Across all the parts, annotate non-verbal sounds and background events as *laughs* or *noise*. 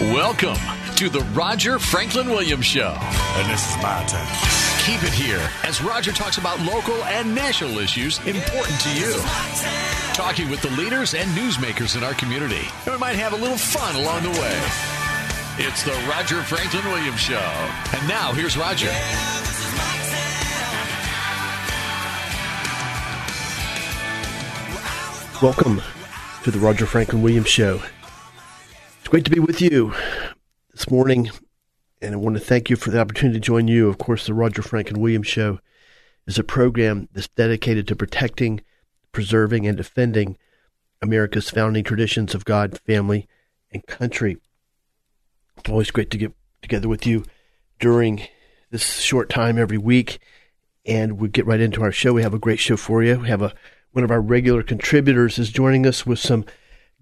Welcome to the Roger Franklin Williams Show. And this is my turn. Keep it here as Roger talks about local and national issues important to you. Talking with the leaders and newsmakers in our community. And we might have a little fun along the way. It's the Roger Franklin Williams Show. And now here's Roger. Welcome to the Roger Franklin Williams Show. Great to be with you this morning, and I want to thank you for the opportunity to join you. Of course, the Roger Franklin Williams Show is a program that's dedicated to protecting, preserving, and defending America's founding traditions of God, family, and country. It's always great to get together with you during this short time every week, and we get right into our show. We have a great show for you. We have a one of our regular contributors is joining us with some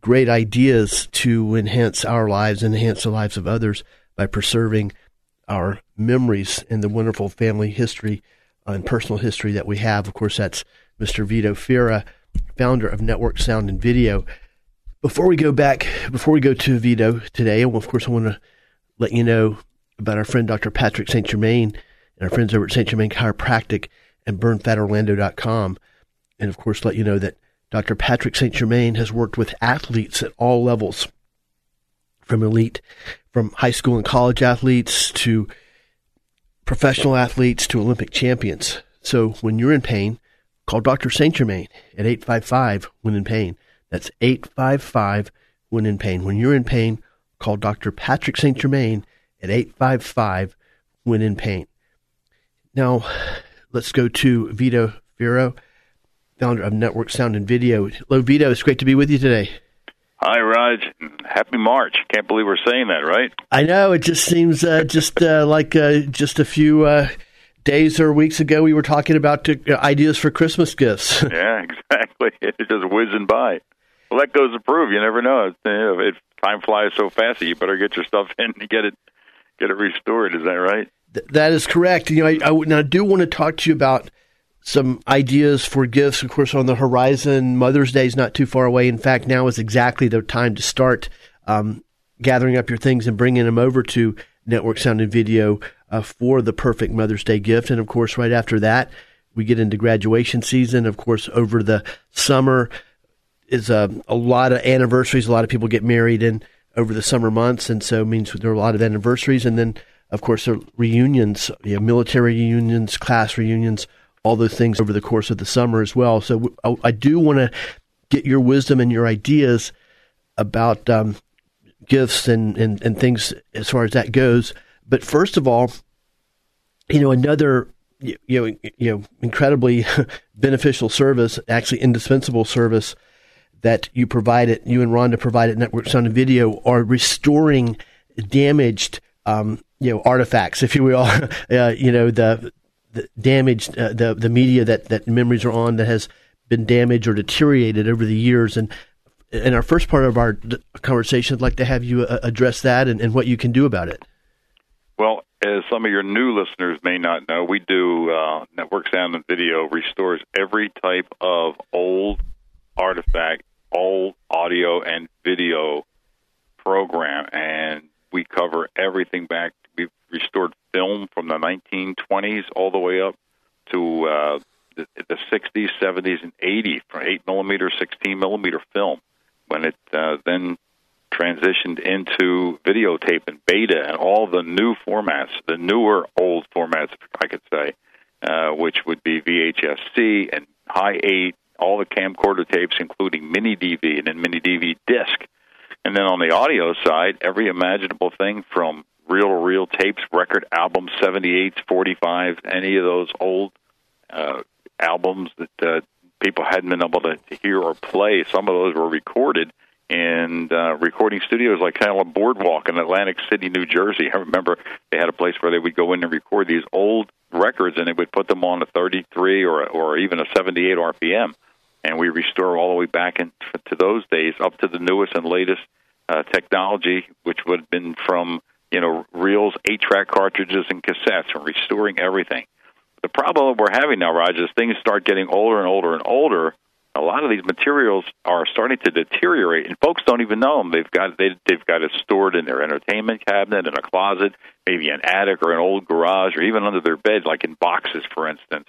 great ideas to enhance our lives, enhance the lives of others by preserving our memories and the wonderful family history uh, and personal history that we have. Of course, that's Mr. Vito Fira, founder of Network Sound and Video. Before we go back, before we go to Vito today, of course, I want to let you know about our friend Dr. Patrick St. Germain and our friends over at St. Germain Chiropractic and BurnFatOrlando.com and of course let you know that Dr. Patrick St. Germain has worked with athletes at all levels, from elite, from high school and college athletes to professional athletes to Olympic champions. So when you're in pain, call Dr. St. Germain at 855 when in pain. That's 855 when in pain. When you're in pain, call Dr. Patrick St. Germain at 855 when in pain. Now, let's go to Vito Firo founder of Network Sound and Video. Hello, Vito. It's great to be with you today. Hi, Raj. Happy March. Can't believe we're saying that, right? I know. It just seems uh, just uh, like uh, just a few uh, days or weeks ago we were talking about uh, ideas for Christmas gifts. *laughs* yeah, exactly. *laughs* It's just whizzing by. Well, that goes to prove you never know. Know it, time flies so fast that you better get your stuff in to get it get it restored. Is that right? Th- that is correct. You know, I, I, I do want to talk to you about some ideas for gifts, of course, on the horizon. Mother's Day is not too far away. In fact, now is exactly the time to start um, gathering up your things and bringing them over to Network Sound and Video uh, for the perfect Mother's Day gift. And of course, right after that, we get into graduation season. Of course, over the summer is a, a lot of anniversaries. A lot of people get married in over the summer months, and so means there are a lot of anniversaries. And then, of course, there are reunions, you know, military reunions, class reunions all those things over the course of the summer as well. So I, I do want to get your wisdom and your ideas about um, gifts and, and, and things as far as that goes. But first of all, you know, another you know, you know, incredibly *laughs* beneficial service, actually indispensable service that you provide it, you and Rhonda provide at Network Sound and Video are restoring damaged, um, you know, artifacts, if you will. *laughs* uh, you know, the the damaged uh, the the media that that memories are on that has been damaged or deteriorated over the years. And in our first part of our conversation I'd like to have you uh, address that and, and what you can do about it. Well as some of your new listeners may not know we do uh, network sound and video restores every type of old artifact old audio and video program. And we cover everything back restored film from the 1920s all the way up to uh, the, the 60s, 70s, and 80s from 8 millimeter, 16 millimeter film. When it uh, then transitioned into videotape and beta and all the new formats, the newer old formats, I could say, uh, which would be VHS-C and high eight, all the camcorder tapes, including mini DV and then mini DV disc. And then on the audio side, every imaginable thing from reel to reel tapes, record albums, 78s, 45s, any of those old uh, albums that uh, people hadn't been able to, to hear or play. Some of those were recorded in uh, recording studios like kind of a boardwalk in Atlantic City, New Jersey. I remember they had a place where they would go in and record these old records, and they would put them on a 33 or or even a 78 RPM, and we restore all the way back into those days up to the newest and latest uh, technology, which would have been from you know reels, eight-track cartridges, and cassettes, and restoring everything. The problem we're having now, Roger, is things start getting older and older and older a lot of these materials are starting to deteriorate, and folks don't even know them. They've got they, they've got it stored in their entertainment cabinet, in a closet, maybe an attic or an old garage, or even under their bed, like in boxes, for instance.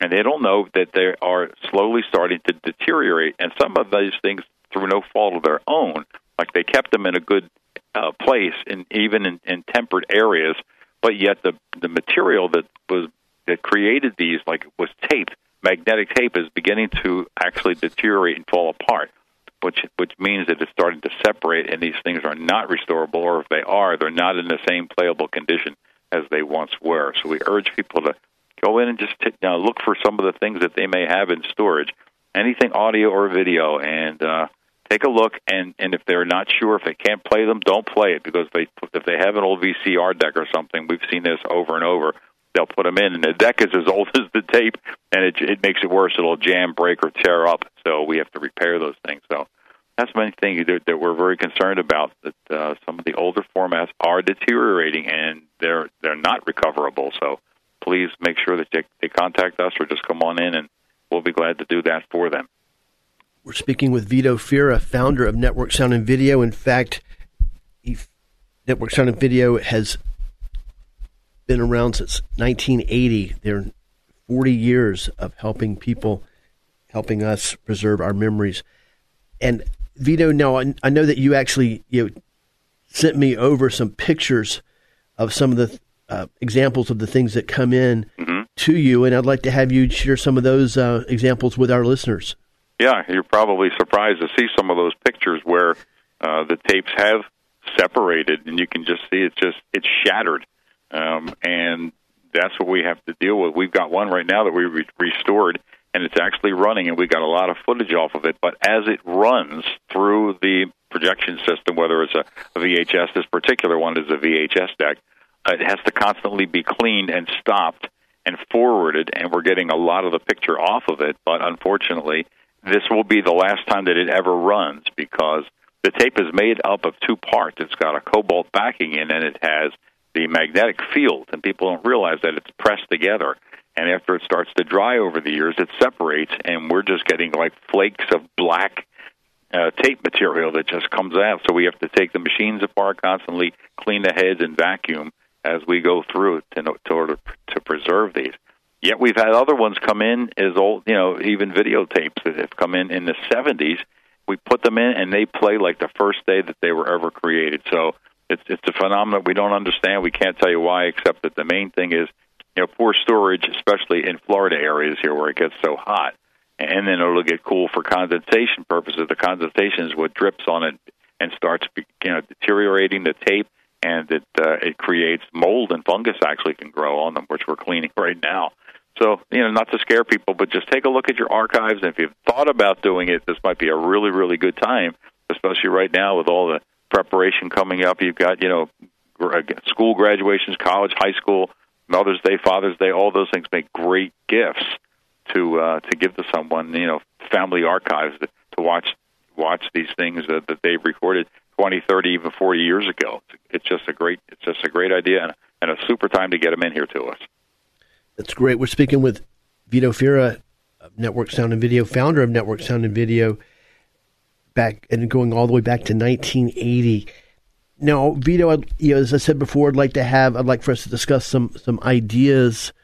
And they don't know that they are slowly starting to deteriorate. And some of these things, through no fault of their own, like they kept them in a good uh, place, and even in, in tempered areas, but yet the the material that was that created these, like was tape magnetic tape is beginning to actually deteriorate and fall apart, which which means that it's starting to separate, and these things are not restorable, or if they are, they're not in the same playable condition as they once were. So we urge people to go in and just t- now look for some of the things that they may have in storage, anything audio or video, and uh, take a look. And and if they're not sure if they can't play them, don't play it because they if they have an old VCR deck or something, we've seen this over and over they'll put them in, and the deck is as *laughs* old as the tape, and it, it makes it worse. It'll jam, break, or tear up. So we have to repair those things. So that's one thing that, that we're very concerned about. That uh, some of the older formats are deteriorating, and they're they're not recoverable. So please make sure that they, they contact us, or just come on in, and we'll be glad to do that for them. We're speaking with Vito Fira, founder of Network Sound and Video. In fact, Network Sound and Video has been around since 1980. They're 40 years of helping people, helping us preserve our memories. And Vito, now I, I know that you actually you know, sent me over some pictures of some of the uh, examples of the things that come in mm-hmm. to you, and I'd like to have you share some of those uh, examples with our listeners. Yeah, you're probably surprised to see some of those pictures where uh, the tapes have separated, and you can just see it's just it's shattered um, and that's what we have to deal with. We've got one right now that we re- restored, and it's actually running, and we got a lot of footage off of it. But as it runs through the projection system, whether it's a, VHS, this particular one is a VHS deck, uh, it has to constantly be cleaned and stopped and forwarded, and we're getting a lot of the picture off of it. But unfortunately, this will be the last time that it ever runs because the tape is made up of two parts. It's got a cobalt backing in, and it has the magnetic field, and people don't realize that it's pressed together. And after it starts to dry over the years, it separates, and we're just getting like flakes of black uh, tape material that just comes out. So we have to take the machines apart constantly, clean the heads, and vacuum as we go through it in, to order to preserve these. Yet we've had other ones come in as old, you know, even videotapes that have come in in the 70s. We put them in, and they play like the first day that they were ever created. So it's it's a phenomenon we don't understand. We can't tell you why, except that the main thing is you know poor storage, especially in Florida areas here where it gets so hot, and then it'll get cool for condensation purposes. The condensation is what drips on it and starts you know deteriorating the tape, and it uh, it creates mold and fungus actually can grow on them, which we're cleaning *laughs* right now. So, you know, not to scare people, but just take a look at your archives. And if you've thought about doing it, this might be a really, really good time, especially right now with all the preparation coming up. You've got, you know, school graduations, college, high school, Mother's Day, Father's Day. All those things make great gifts to uh, to give to someone. You know, family archives to, to watch watch these things that, that they've recorded 20, 30, even 40 years ago. It's just a great it's just a great idea and, and a super time to get them in here to us. That's great. We're speaking with Vito Fira, Network Sound and Video, founder of Network Sound and Video back and going all the way back to 1980. Now, Vito, you know, as I said before, I'd like to have, I'd like for us to discuss some some ideas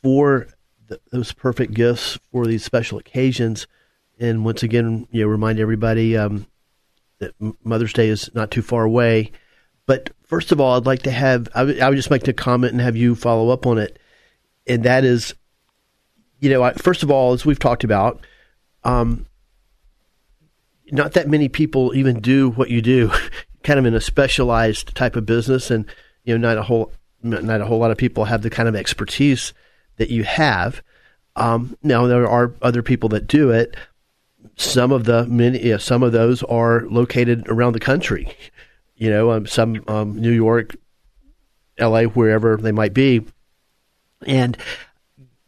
for the, those perfect gifts for these special occasions. And once again, you know, remind everybody um, that Mother's Day is not too far away. But first of all, I'd like to have, I would, I would just like to comment and have you follow up on it. And that is, you know, first of all, as we've talked about, um, not that many people even do what you do, *laughs* kind of in a specialized type of business, and you know, not a whole not a whole lot of people have the kind of expertise that you have. Um, now there are other people that do it. Some of the many, some of those are located around the country. *laughs* You know, um, some um, New York, L.A., wherever they might be. And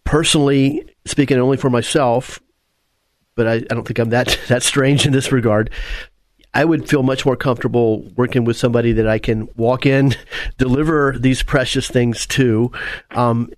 personally, speaking only for myself, but I, I don't think I'm that *laughs* that strange in this regard. I would feel much more comfortable working with somebody that I can walk in, *laughs* deliver these precious things to, um,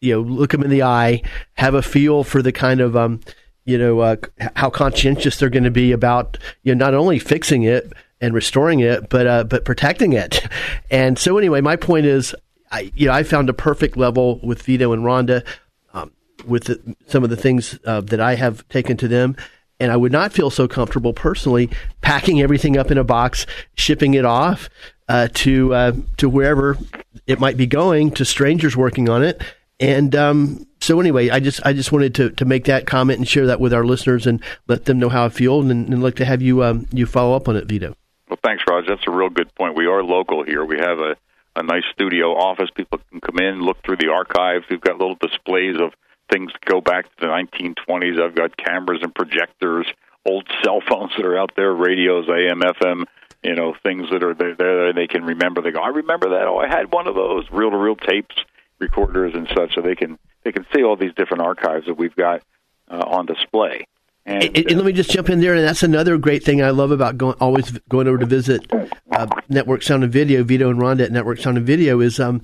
you know, look them in the eye, have a feel for the kind of, um, you know, uh, how conscientious they're going to be about, you know, not only fixing it and restoring it, but uh, but protecting it. *laughs* And so, anyway, my point is, I, you know, I found a perfect level with Vito and Rhonda, um, with the, some of the things uh, that I have taken to them and I would not feel so comfortable personally packing everything up in a box, shipping it off uh, to uh, to wherever it might be going, to strangers working on it. And um, so, anyway, I just I just wanted to, to make that comment and share that with our listeners and let them know how I feel, and, and like to have you um, you follow up on it, Vito. Well, thanks, Raj. That's a real good point. We are local here. We have a a nice studio office. People can come in, look through the archives. We've got little displays of things that go back to the 1920s. I've got cameras and projectors, old cell phones that are out there, radios, AM, FM, you know, things that are there, there they can remember. They go, I remember that. Oh, I had one of those reel to reel tapes, recorders, and such. So they can they can see all these different archives that we've got uh, on display. And, and, and, let me just jump in there, and that's another great thing I love about going always going over to visit uh, Network Sound and Video, Vito and Rhonda at Network Sound and Video is um,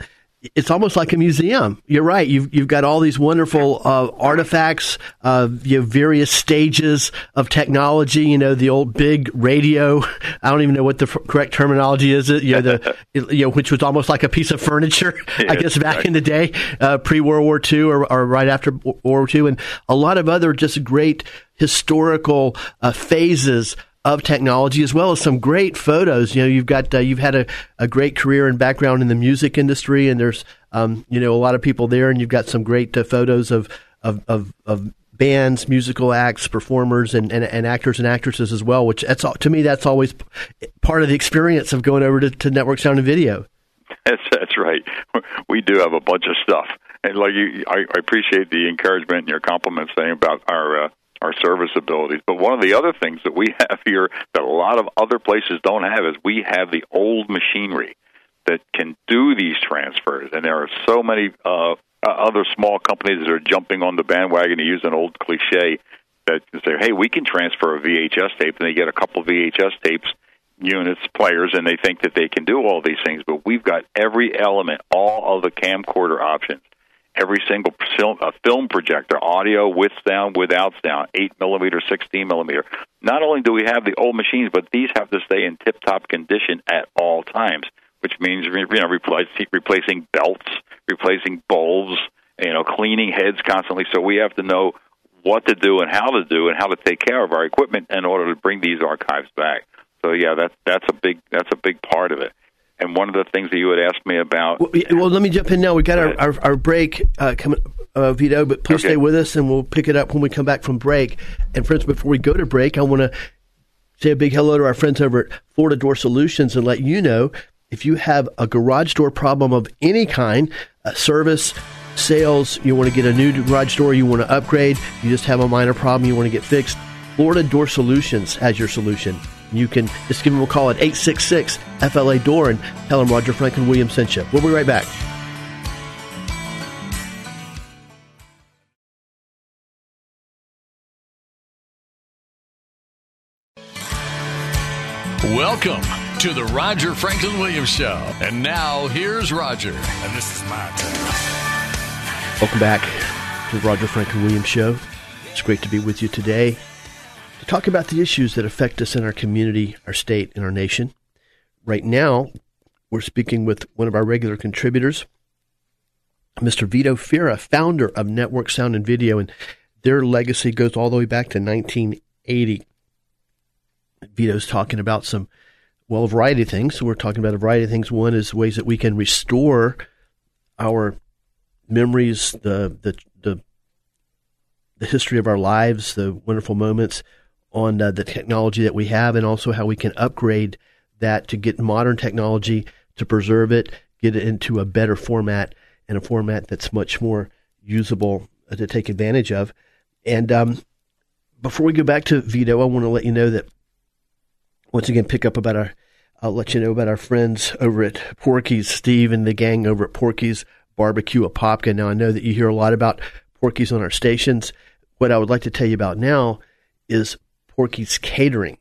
it's almost like a museum. You're right. You've you've got all these wonderful uh, artifacts of you know, various stages of technology. You know, the old big radio. *laughs* I don't even know what the f- correct terminology is. It you know the *laughs* you know which was almost like a piece of furniture. *laughs* I guess back right. in the day, uh, pre World War II or, or right after World War II, and a lot of other just great historical uh, phases of technology as well as some great photos. You know, you've got uh, you've had a, a great career and background in the music industry, and there's um, you know a lot of people there, and you've got some great uh, photos of of, of, of bands, musical acts, performers, and, and, and, actors and actresses as well. Which that's to me that's always part of the experience of going over to, to Network Sound and Video. That's that's right. *laughs* We do have a bunch of stuff, and like you, I, I appreciate the encouragement and your compliments saying about our uh, our service abilities. But one of the other things that we *laughs* have here that a lot of other places don't have is we have the old machinery that can do these transfers. And there are so many uh, other small companies that are jumping on the bandwagon to use an old cliche that say, hey, we can transfer a VHS tape, and they get a couple VHS tapes units, players, and they think that they can do all these things. But we've got every element, all of the camcorder options every single film, a uh, film projector, audio with sound, without sound, 8 millimeter, 16 millimeter. Not only do we have the old machines, but these have to stay in tip top condition at all times, which means you know replacing, replacing belts, replacing bulbs, you know, cleaning heads constantly. So we have to know what to do and how to do and how to take care of our equipment in order to bring these archives back. So yeah, that's that's a big that's a big part of it. And one of the things that you had asked me about. Well, well let me jump in now. We got our, our, our, break uh, coming, uh, Vito, but please okay. stay with us and we'll pick it up when we come back from break. And, friends, before we go to break, I want to say a big hello to our friends over at Florida Door Solutions and let you know if you have a garage door problem of any kind, service, sales, you want to get a new garage door, you want to upgrade, you just have a minor problem, you want to get fixed, Florida Door Solutions has your solution. You can just give them a call at 866 FLA Door and tell them Roger Franklin Williams sent you. We'll be right back. Welcome to the Roger Franklin Williams Show. And now here's Roger. And this is my turn. Welcome back to the Roger Franklin Williams Show. It's great to be with you today talk about the issues that affect us in our community, our state, and our nation. Right now, we're speaking with one of our regular contributors, Mr. Vito Fira, founder of Network Sound and Video, and their legacy goes all the way back to 1980. Vito's talking about some, well, a variety of things. So we're talking about a variety of things. One is ways that we can restore our memories, the the the, the history of our lives, the wonderful moments on uh, the technology that we have and also how we can upgrade that to get modern technology to preserve it, get it into a better format and a format that's much more usable uh, to take advantage of. And um, before we go back to Vito, I want to let you know that once again, pick up about our. I'll let you know about our friends over at Porky's, Steve and the gang over at Porky's Barbecue Apopka. Now, I know that you hear a lot about Porky's on our stations. What I would like to tell you about now is Porky's Catering.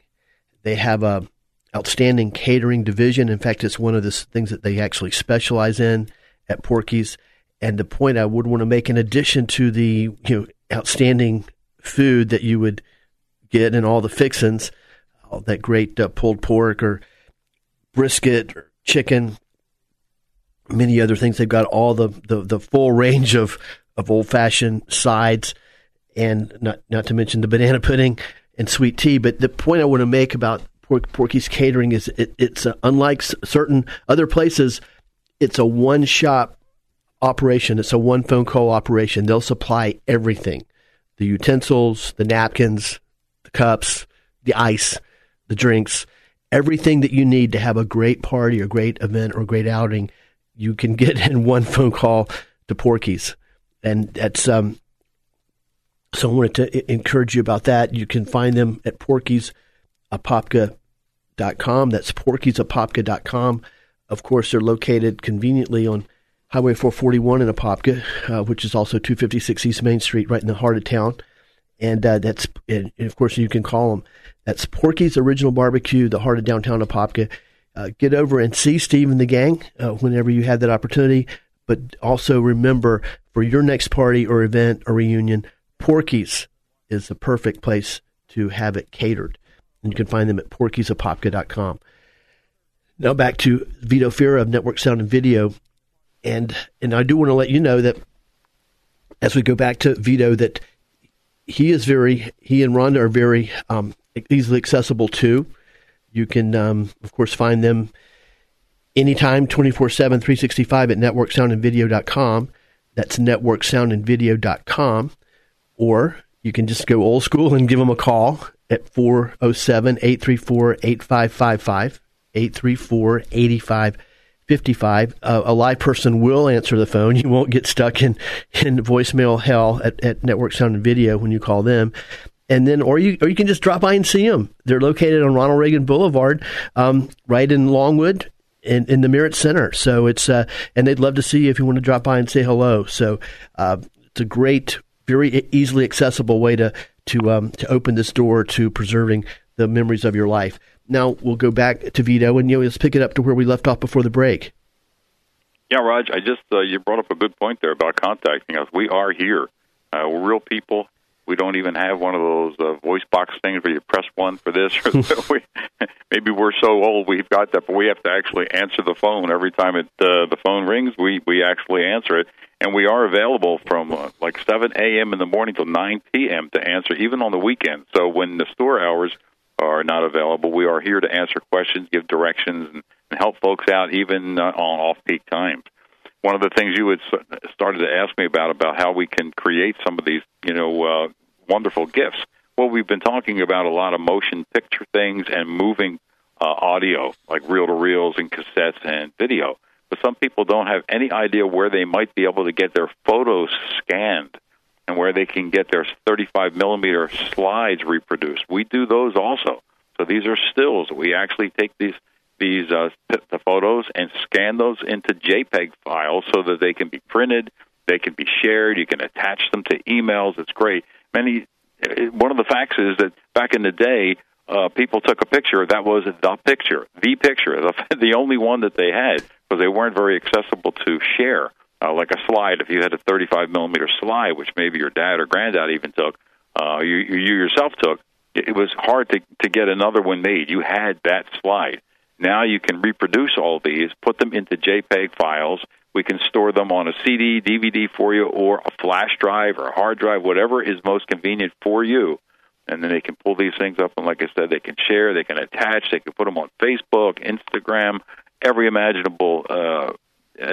They have a outstanding catering division. In fact, it's one of the things that they actually specialize in at Porky's. And the point I would want to make, in addition to the you know outstanding food that you would get and all the fixins, all that great uh, pulled pork or brisket or chicken, many other things. They've got all the, the, the full range of, of old fashioned sides, and not not to mention the banana pudding and sweet tea. But the point I want to make about Porky's Catering is it, it's unlike certain other places. It's a one shop operation. It's a one phone call operation. They'll supply everything the utensils, the napkins, the cups, the ice, the drinks, everything that you need to have a great party or great event or great outing. You can get *laughs* in one phone call to Porky's. And that's, um, so I wanted to encourage you about that. You can find them at porkysapopka.com. That's porkysapopka.com. Of course, they're located conveniently on Highway 441 in Apopka, uh, which is also 256 East Main Street, right in the heart of town. And uh, that's, and of course, you can call them. That's Porky's Original Barbecue, the heart of downtown Apopka. Uh, get over and see Steve and the gang uh, whenever you have that opportunity. But also remember, for your next party or event or reunion, Porky's is the perfect place to have it catered. And you can find them at porkysapopka.com. Now back to Vito Fira of Network Sound and Video and and I do want to let you know that as we go back to Vito, that he is very he and Rhonda are very um, easily accessible too. You can um, of course find them anytime 24-7 365 at networksoundandvideo.com that's networksoundandvideo.com or you can just go old school and give them a call at 407-834-8555 834-8555 55. Uh, a live person will answer the phone. You won't get stuck in, in voicemail hell at, at Network Sound and Video when you call them. And then, or you, or you can just drop by and see them. They're located on Ronald Reagan Boulevard, um, right in Longwood, in, in the Merritt Center. So it's, uh, and they'd love to see you if you want to drop by and say hello. So, uh, it's a great, very easily accessible way to, to, um, to open this door to preserving the memories of your life now we'll go back to Vito and you know, let's pick it up to where we left off before the break. Yeah, Raj, I just uh, you brought up a good point there about contacting us. We are here. Uh, we're real people. We don't even have one of those uh, voice box things where you press one for this. Or *laughs* we, maybe we're so old we've got that, but we have to actually answer the phone every time it uh, the phone rings. We we actually answer it, and we are available from uh, like 7 a.m. in the morning till 9 p.m. to answer, even on the weekend. So when the store hours are not available. We are here to answer questions, give directions, and, and help folks out even uh, on off-peak times. One of the things you had started to ask me about about how we can create some of these, you know, uh, wonderful gifts. Well, we've been talking about a lot of motion picture things and moving uh, audio, like reel to reels and cassettes and video. But some people don't have any idea where they might be able to get their photos scanned and where they can get their 35 millimeter slides reproduced. We do those also. So these are stills. We actually take these these uh, the photos and scan those into JPEG files so that they can be printed, they can be shared. You can attach them to emails. It's great. Many one of the facts is that back in the day, uh, people took a picture. That was the picture, the picture, *laughs* the, the only one that they had because they weren't very accessible to share uh, like a slide. If you had a 35 millimeter slide, which maybe your dad or granddad even took, uh, you, you yourself took, it was hard to, to get another one made. You had that slide. Now you can reproduce all these, put them into JPEG files. We can store them on a CD, DVD for you, or a flash drive or a hard drive, whatever is most convenient for you. And then they can pull these things up, and like I said, they can share, they can attach, they can put them on Facebook, Instagram, every imaginable uh,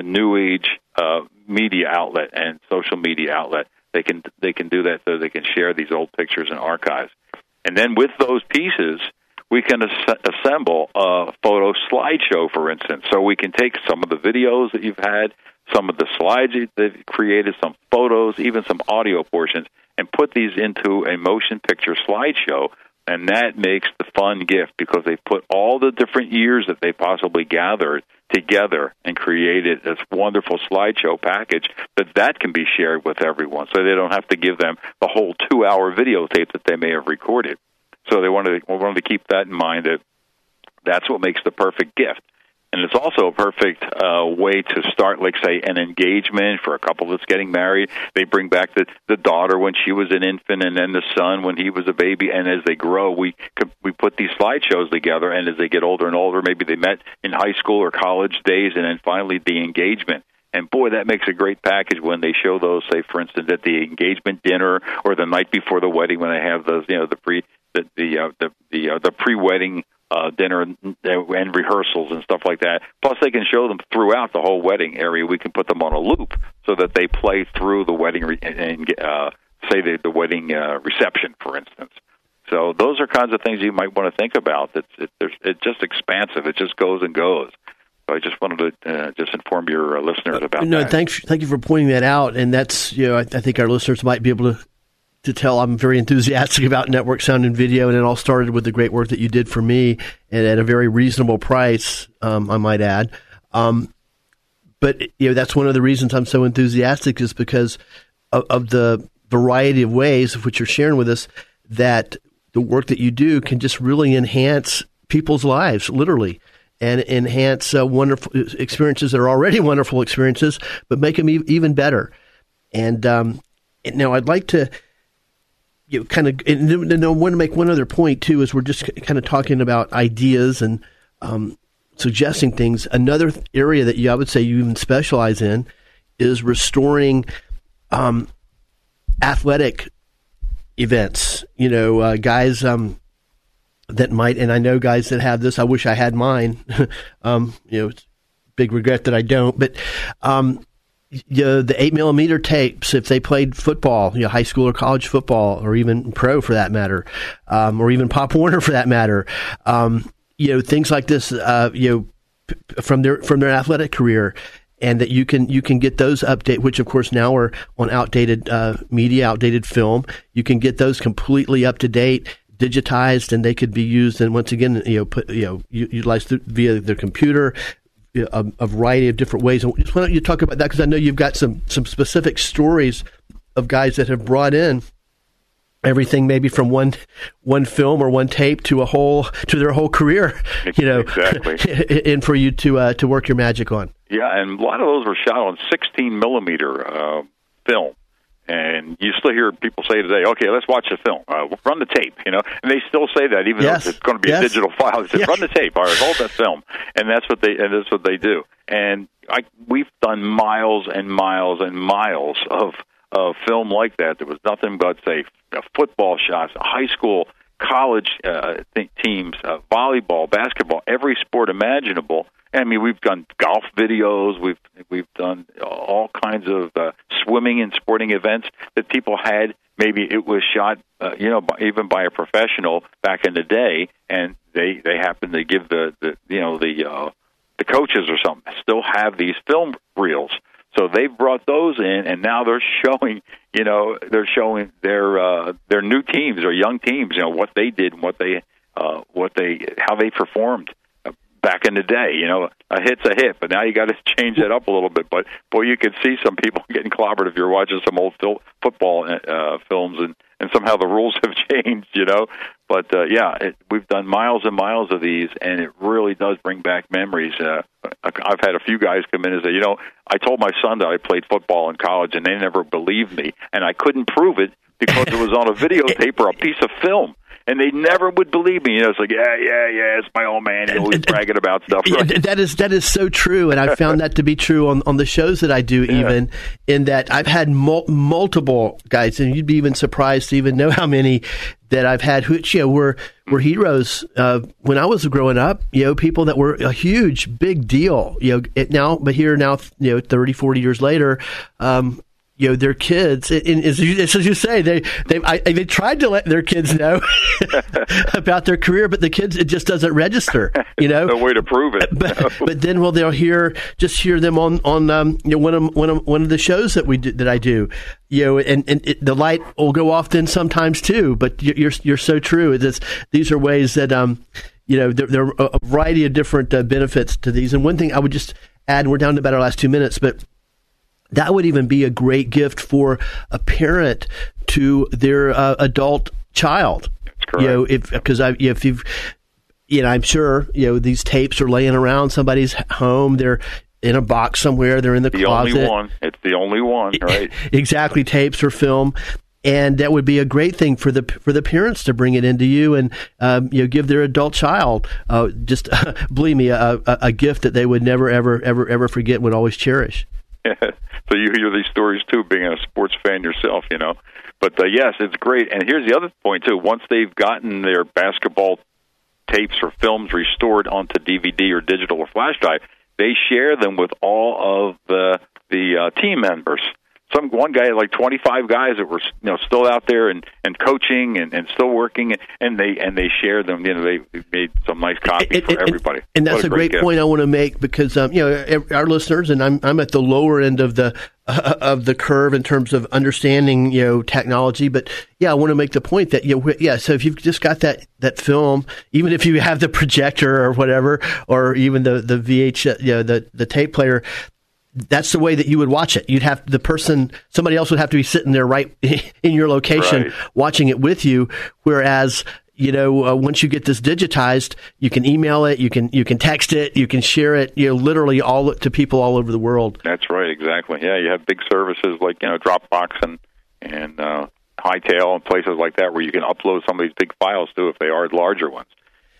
new age uh, media outlet and social media outlet. They can they can do that so they can share these old pictures and archives. And then with those pieces, we can as- assemble a photo slideshow, for instance. So we can take some of the videos that you've had, some of the slides that you've created, some photos, even some audio portions, and put these into a motion picture slideshow. And that makes the fun gift because they put all the different years that they possibly gathered together and created this wonderful slideshow package that that can be shared with everyone so they don't have to give them the whole two hour videotape that they may have recorded so they wanted to, wanted to keep that in mind that that's what makes the perfect gift and it's also a perfect uh, way to start, like say, an engagement for a couple that's getting married. They bring back the the daughter when she was an infant, and then the son when he was a baby. And as they grow, we we put these slideshows together. And as they get older and older, maybe they met in high school or college days, and then finally the engagement. And boy, that makes a great package when they show those, say, for instance, at the engagement dinner or the night before the wedding when they have those, you know, the pre the the uh, the the, uh, the pre wedding uh, dinner and, and rehearsals and stuff like that. Plus, they can show them throughout the whole wedding area. We can put them on a loop so that they play through the wedding re- and uh, say the, the wedding uh, reception, for instance. So those are kinds of things you might want to think about. It's it, it's just expansive. It just goes and goes. So I just wanted to uh, just inform your uh, listeners about no, that. thanks, thank you for pointing that out. And that's you know I, I think our listeners might be able to to tell I'm very enthusiastic about network sound and video, and it all started with the great work that you did for me, and at a very reasonable price, um, I might add. Um, but you know that's one of the reasons I'm so enthusiastic is because of, of, the variety of ways of which you're sharing with us that the work that you do can just really enhance people's lives, literally. And enhance uh, wonderful experiences that are already *laughs* wonderful experiences, but make them e- even better. And um, now I'd like to you know, kind of, and, I want to make one other point too, is we're just kind of talking about ideas and um, suggesting things. Another area that you, I would say you even specialize in is restoring um, athletic events. You know, uh, guys um, that might, and I know guys that have this. I wish I had mine. *laughs* um, you know, big regret that I don't. But um, you know, the eight millimeter tapes if they played football, you know, high school or college football, or even pro for that matter, um, or even Pop *laughs* Warner for that matter. Um, you know, things like this. Uh, you know, from their from their athletic career. And that you can you can get those update, which of course now are on outdated uh, media, outdated film. You can get those completely up to date digitized and they could be used and once again you know put you know utilized via their computer a, a variety of different ways. And why don't you talk about that? Because I know you've got some some specific stories of guys that have brought in everything maybe from one one film or one tape to a whole to their whole career you know exactly *laughs* and for you to uh, to work your magic on yeah and a lot of those were shot on 16 millimeter uh, film and you still hear people say today, "Okay, let's watch the film. Uh, run the tape." You know, and they still say that, even yes. though it's going to be yes. a digital *laughs* file. They say, yes. "Run the tape." All right, hold that film, and that's what they and that's what they do. And I, we've done miles and miles and miles of of film like that. There was nothing but say football shots, high school, college uh, teams, uh, volleyball, basketball, every sport imaginable I mean, we've done golf videos. We've we've done all kinds of uh, swimming and sporting events that people had. Maybe it was shot, uh, you know, by, even by a professional back in the day, and they they happen to give the, the you know the uh, the coaches or something still have these film reels. So they've brought those in, and now they're *laughs* showing, you know, they're showing their uh, their new teams or young teams, you know, what they did and what they uh, what they how they performed back in the day. You know, a hit's a hit, but now you got to *laughs* change that up a little bit. But boy, you could see some people *laughs* getting clobbered if you're watching some old fil- football uh, films, and and somehow the rules *laughs* have changed. You know, but uh, yeah, it, we've done miles and miles of these, and it really does bring back memories. Uh, I've had a few guys come in and say, you know, I told my son that I played football in college, and they never believed me, and I couldn't prove it because it was on a videotape or a piece of film and they never would believe me. You know, it's like, yeah, yeah, yeah, it's my old man. He's always *laughs* bragging about stuff. Right? That is that is so true, and I found that to be true on, on the shows that I do. Yeah. Even in that, I've had mul- multiple guys, and you'd be even surprised to even know how many that I've had who you know, were were heroes uh, when I was growing up. You know, people that were a huge, big deal. You know, it now, but here now, you know, 30, 40 years later. Um, you know their kids and as you, as you say they they I, they tried to let their kids know *laughs* *laughs* about their career but the kids it just doesn't register you know? *laughs* No way to prove it. But, but then well they'll hear just hear them on on um, you know one of one of one of the shows that we do, that I do you know and and it, the light will go off then sometimes too but you're you're so true. It's, these are ways that um you know there, there are a variety of different uh, benefits to these. And one thing I would just add we're down to about our last two minutes but that would even be a great gift for a parent to their uh, adult child. You know, if because I if you've you know, I'm sure you know these tapes are laying around somebody's home. They're in a box somewhere. They're in the, the closet. only one. It's the only one, right? *laughs* exactly, tapes or film. And that would be a great thing for the for the parents to bring it into you and um, you know give their adult child uh, just *laughs* believe me a, a, a gift that they would never ever ever ever forget and would always cherish. *laughs* so you hear these stories too, being a sports fan yourself, you know. But uh, yes, it's great. And here's the other point too: once they've gotten their basketball tapes or films restored onto DVD or digital or flash drive, they share them with all of the the uh, team members some one guy had like 25 guys that were you know still out there and and coaching and, and still working and, and they and they shared them you know they made some nice copies and, for everybody. and, that's a, a great, point I want to make because um, you know our listeners and I'm I'm at the lower end of the uh, of the curve in terms of understanding you know technology but yeah I want to make the point that you know, yeah so if you've just got that that film even if you have the projector or whatever or even the the VH you know the the tape player that's the way that you would watch it. You'd have the person, somebody else would have to be sitting there right *laughs* in your location right. watching it with you. Whereas, you know, uh, once you get this digitized, you can email it, you can you can text it, you can share it, you know, literally all to people all over the world. That's right, exactly. Yeah, you have big services like you know Dropbox and and uh, Hightail and places like that where you can upload some of these big files too if they are larger ones.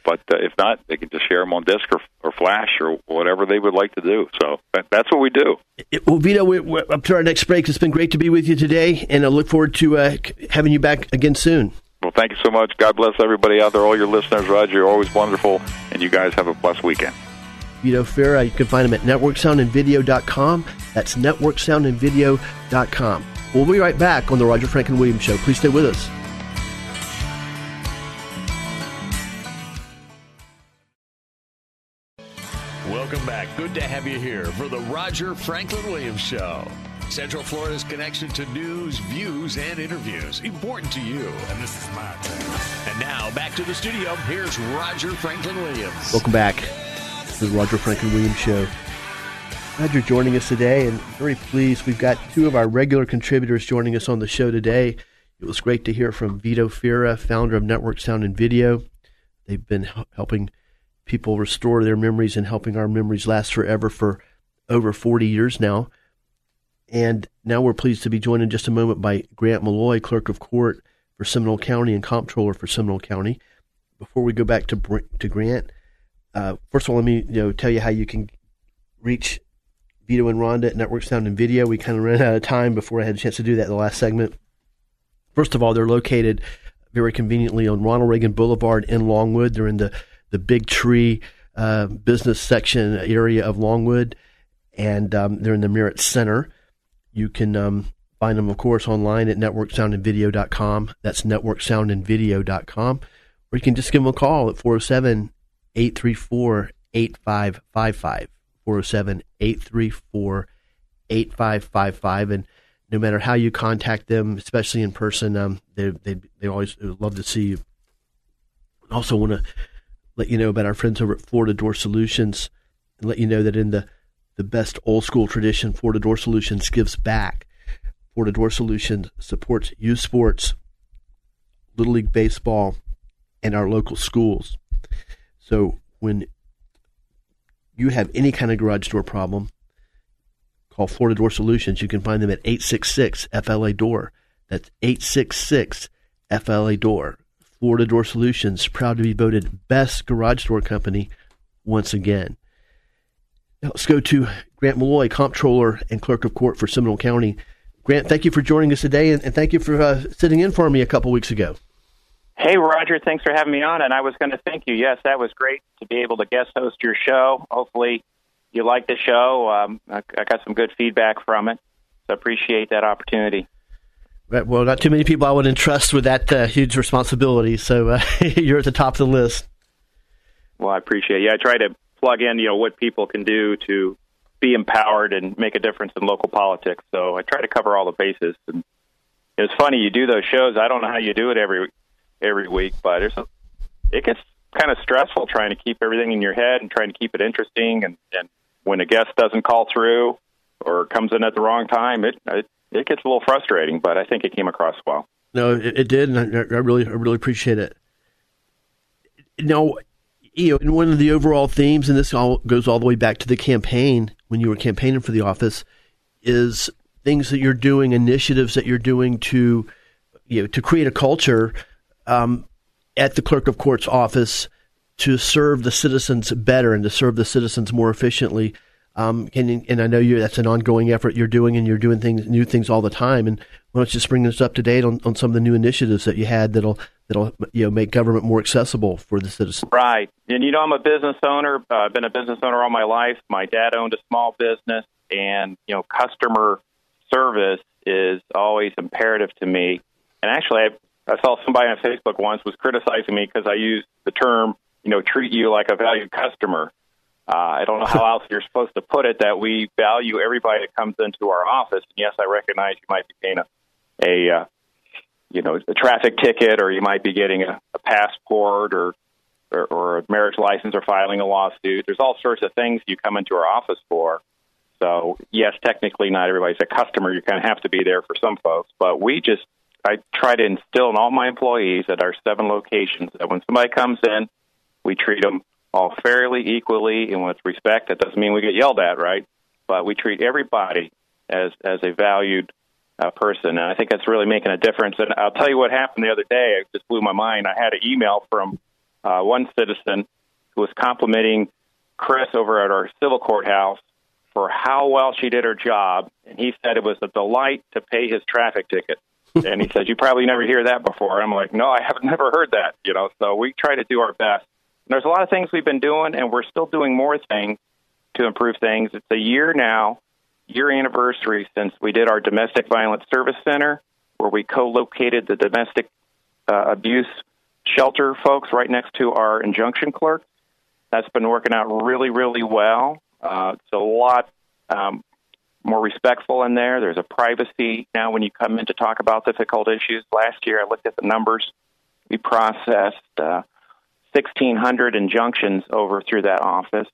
But uh, if not, they can just share them on disk or, or flash or whatever they would like to do. So that, that's what we do. It, well, Vito, we're, we're up to our next break. It's been great to be with you today, and I look forward to uh, having you back again soon. Well, thank you so much. God bless everybody out there, all your listeners. Roger, you're always wonderful, and you guys have a blessed weekend. Vito Farah, you can find him at networksoundandvideo.com. That's networksoundandvideo.com. We'll be right back on the Roger Franklin Williams Show. Please stay with us. Good to have you here for the Roger Franklin Williams Show. Central Florida's connection to news, views, and interviews. Important to you. And this is my turn. And now back to the studio. Here's Roger Franklin Williams. Welcome back to the Roger Franklin Williams Show. Glad you're joining us today, and very pleased. We've got two of our regular contributors joining us on the show today. It was great to hear from Vito Fira, founder of Network Sound and Video. They've been helping people restore their memories and helping our memories last forever for over 40 years now. And now we're pleased to be joined in just a moment by Grant Maloy, Clerk of Court for Seminole County and Comptroller for Seminole County. Before we go back to to Grant, uh, first of all, let me you know tell you how you can reach Vito and Rhonda at Network Sound and Video. We kind of ran out of time before I had a chance to do that in the last segment. First of all, they're located very conveniently on Ronald Reagan Boulevard in Longwood. They're in the the Big Tree uh, business section area of Longwood, and um, they're in the Merritt Center. You can um, find them, of course, online at networksoundandvideo.com. That's networksoundandvideo.com. Or you can just give them a call at 407 834 8555. 407 834 8555. And no matter how you contact them, especially in person, um, they, they, they always love to see you. Also, want to let you know about our friends over at Florida Door Solutions and let you know that in the, the best old school tradition, Florida Door Solutions gives back. Florida Door Solutions supports youth sports, Little League Baseball, and our local schools. So when you have any kind of garage door problem, call Florida Door Solutions. You can find them at 866 FLA Door. That's 866 FLA Door. Florida Door Solutions, proud to be voted best garage door company once again. Now let's go to Grant Maloy, Comptroller and Clerk of Court for Seminole County. Grant, thank you for joining us today, and, and thank you for uh, sitting in for me a couple weeks ago. Hey, Roger, thanks for having me on. And I was going to thank you. Yes, that was great to be able to guest host your show. Hopefully, you like the show. Um, I, I got some good feedback from it. So appreciate that opportunity. Well, not too many people I would entrust with that uh, huge responsibility. So uh, *laughs* you're at the top of the list. Well, I appreciate. it. Yeah, I try to plug in, you know, what people can do to be empowered and make a difference in local politics. So I try to cover all the bases. And it's funny you do those shows. I don't know how you do it every every week, but it's, it gets kind of stressful trying to keep everything in your head and trying to keep it interesting. And, and when a guest doesn't call through or comes in at the wrong time, it, it it gets a little frustrating. But I think it came across well. No, it, it did, and I, I really I really appreciate it. No, you know, and one of the overall themes, and this all goes all the way back to the campaign when you were campaigning for the office, is things that you're doing, initiatives that you're doing to, you know, to create a culture um, at the clerk of court's office to serve the citizens better and to serve the citizens more efficiently. Um, and, and I know you that's an ongoing effort you're doing, and you're doing things, new things all the time. And why don't you just bring us up to date on, on some of the new initiatives that you had that'll that'll you know make government more accessible for the citizens? Right, and you know I'm a business owner. Uh, I've been a business owner all my life. My dad owned a small business, and you know customer service is always imperative to me. And actually, I I saw somebody on Facebook once was criticizing me because I used the term, you know, treat you like a valued customer. Uh, I don't know how *laughs* else you're supposed to put it that we value everybody that comes into our office. And yes, I recognize you might be paying a, a uh, you know, a traffic ticket, or you might be getting a, a passport, or, or or a marriage license, or filing a lawsuit. There's all sorts of things you come into our office for. So yes, technically not everybody's a customer. You kind of have to be there for some folks, but we just I try to instill in all my employees at our seven locations that when somebody comes in, we treat them all fairly, equally, and with respect. That doesn't mean we get yelled at, right? But we treat everybody as as a valued uh, person, and I think that's really making a difference. And I'll tell you what happened the other day. It just blew my mind. I had an email from uh, one citizen who was complimenting Chris over at our civil courthouse for how well she did her job, and he said it was a delight to pay his traffic ticket and he said, "You probably never hear that before." I'm like, "No, I have never heard that." You know, so we try to do our best. And there's a lot of things we've been doing, and we're still doing more things to improve things. It's a year now, year anniversary since we did our domestic violence service center, where we co-located the domestic uh, abuse shelter folks right next to our injunction clerk. That's been working out really, really well. Uh, it's a lot um, more respectful in there. There's a privacy now when you come in to talk about difficult issues. Last year, I looked at the numbers. We processed uh, 1,600 injunctions over through that office.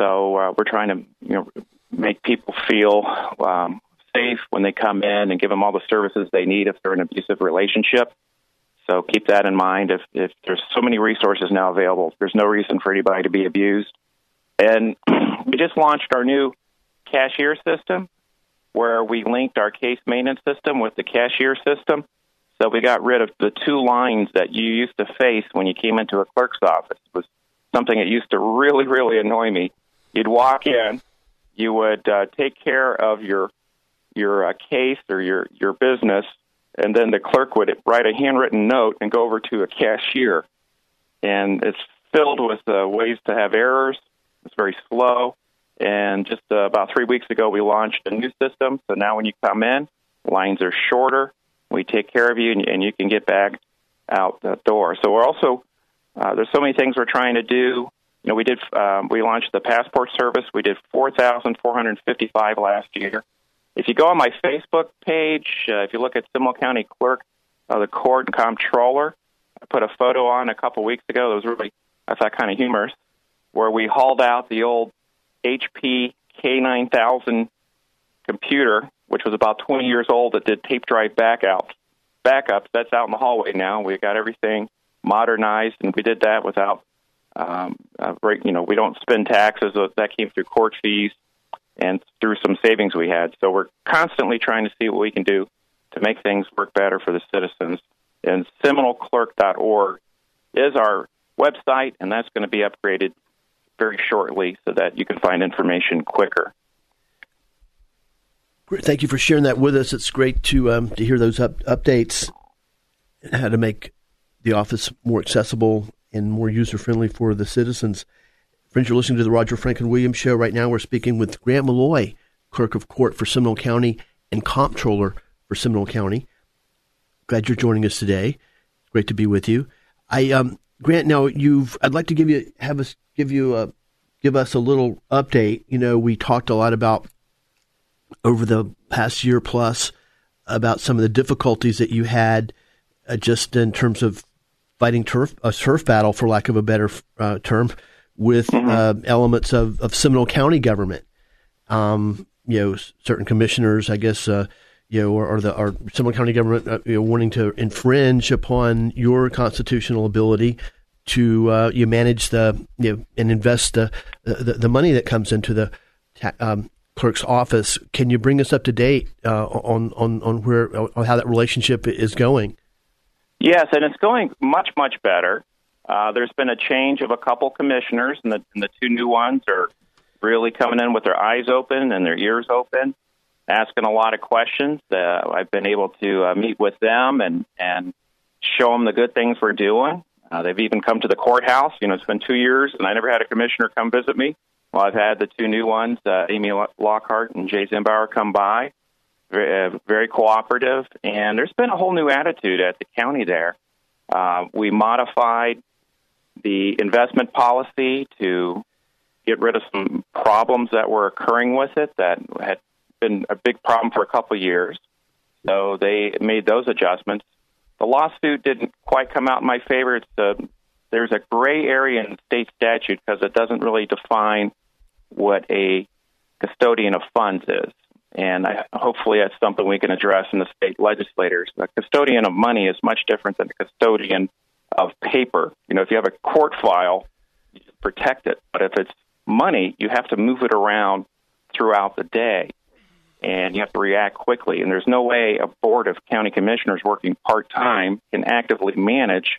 So uh, we're trying to you know make people feel um, safe when they come in and give them all the services they need if they're in an abusive relationship. So keep that in mind. If if there's so many resources now available, there's no reason for anybody to be abused. And *clears throat* we just launched our new cashier system where we linked our case maintenance system with the cashier system. So we got rid of the two lines that you used to face when you came into a clerk's office. It was something that used to really, really annoy me. You'd walk in, you would uh, take care of your your uh, case or your your business, and then the clerk would write a handwritten note and go over to a cashier. And it's filled with uh, ways to have errors. It's very slow. And just uh, about three weeks ago, we launched a new system. So now when you come in, lines are shorter. We take care of you, and, and you can get back out the door. So we're also uh, there's so many things we're trying to do. You know, we did um, we launched the passport service. We did 4,455 last year. If you go on my Facebook page, uh, if you look at Seminole County Clerk, uh, the Court and Comptroller, I put a photo on a couple weeks ago. that was really I thought kind of humorous, where we hauled out the old HP K9000 computer, which was about 20 years old, that did tape drive backups. Backups. That's out in the hallway now. We got everything modernized, and we did that without, um, uh, you know, we don't spend taxes. That came through court fees and through some savings we had. So we're constantly trying to see what we can do to make things work better for the citizens. And SeminoleClerk.org is our website, and that's going to be upgraded very shortly so that you can find information quicker. Thank you for sharing that with us. It's great to um, to hear those up, updates and how to make the office more accessible and more user friendly for the citizens. Friends, you're listening to the Roger Franklin Williams Show right now. We're speaking with Grant Maloy, Clerk of Court for Seminole County and comptroller for Seminole County. Glad you're joining us today. Great to be with you. I um, Grant, now you've. I'd like to give you have us give you a give us a little update. You know, we talked a lot about over the past year plus about some of the difficulties that you had uh, just in terms of fighting turf a turf battle, for lack of a better uh, term, with mm-hmm. uh, elements of, of Seminole County government. Um, you know, certain commissioners, I guess, uh, you know, or, or the or Seminole County government uh, you know, wanting to infringe upon your constitutional ability to uh, you manage the you know, and invest the, the, the money that comes into the um, clerk's office. Can you bring us up to date uh, on on on where on how that relationship is going? Yes, and it's going much much better. Uh, there's been a change of a couple commissioners, and the, and the two new ones are really coming in with their eyes open and their ears open, asking a lot of questions. Uh, I've been able to uh, meet with them and and show them the good things we're doing. Uh, they've even come to the courthouse. You know, it's been two years, and I never had a commissioner come visit me. Well, I've had the two new ones, uh, Amy Lockhart and Jay Zembower, come by. Very, uh, very cooperative, and there's been a whole new attitude at the county there. Uh, we modified the investment policy to get rid of some problems that were occurring with it that had been a big problem for a couple of years. So they made those adjustments. The lawsuit didn't quite come out in my favor. It's a, there's a gray area in state statute because it doesn't really define what a custodian of funds is. And I, hopefully that's something we can address in the state legislators. A custodian of money is much different than a custodian of paper. You know, if you have a court file, you protect it. But if it's money, you have to move it around throughout the day. And you have to react quickly. And there's no way a board of county commissioners working part time can actively manage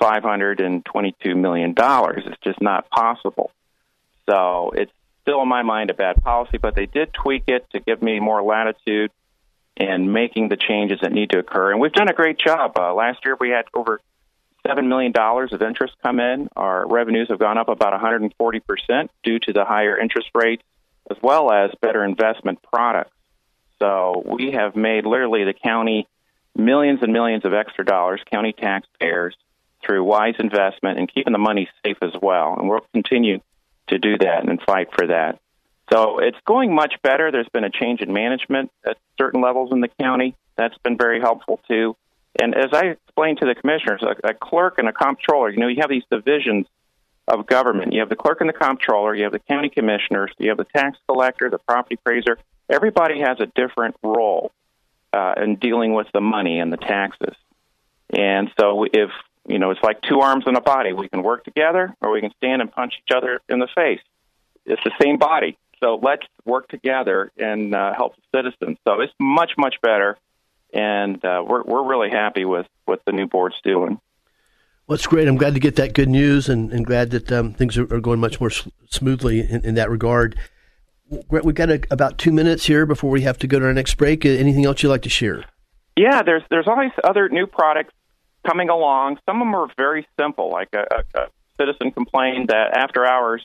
$522 million. It's just not possible. So it's still, in my mind, a bad policy, but they did tweak it to give me more latitude in making the changes that need to occur. And we've done a great job. Uh, last year, we had over $7 million of interest come in. Our revenues have gone up about 140% due to the higher interest rates, as well as better investment products. So we have made literally the county millions and millions of extra dollars, county taxpayers, through wise investment and keeping the money safe as well. And we'll continue to do that and fight for that. So it's going much better. There's been a change in management at certain levels in the county. That's been very helpful too. And as I explained to the commissioners, a, a clerk and a comptroller, you know, you have these divisions of government. You have the clerk and the comptroller, you have the county commissioners, you have the tax collector, the property appraiser. Everybody has a different role uh, in dealing with the money and the taxes. And so if you know, it's like two arms and a body. We can work together or we can stand and punch each other in the face. It's the same body. So let's work together and uh, help the citizens. So it's much, much better. And uh, we're, we're really happy with what the new board's doing. Well, it's great. I'm glad to get that good news and, and glad that um, things are, are, going much more smoothly in, in, that regard. We've got a, about two minutes here before we have to go to our next break. Anything else you'd like to share? Yeah, there's there's always other new products coming along. Some of them are very simple, like a, a, a citizen complained that after hours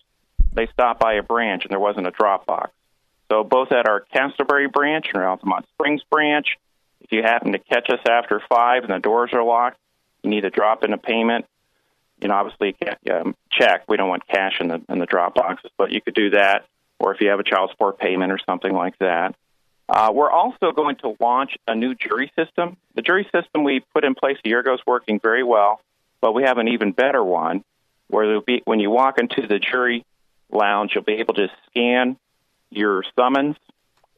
they stopped by a branch and there wasn't a drop box. So both at our Casselberry branch and our Altamonte Springs branch, if you happen to catch us after five and the doors are locked, you need to drop in a payment. You know, obviously, um, check. We don't want cash in the in the drop boxes, but you could do that. Or if you have a child support payment or something like that. Uh, we're also going to launch a new jury system. The jury system we put in place a year ago is working very well, but we have an even better one where be when you walk into the jury lounge, you'll be able to scan your summons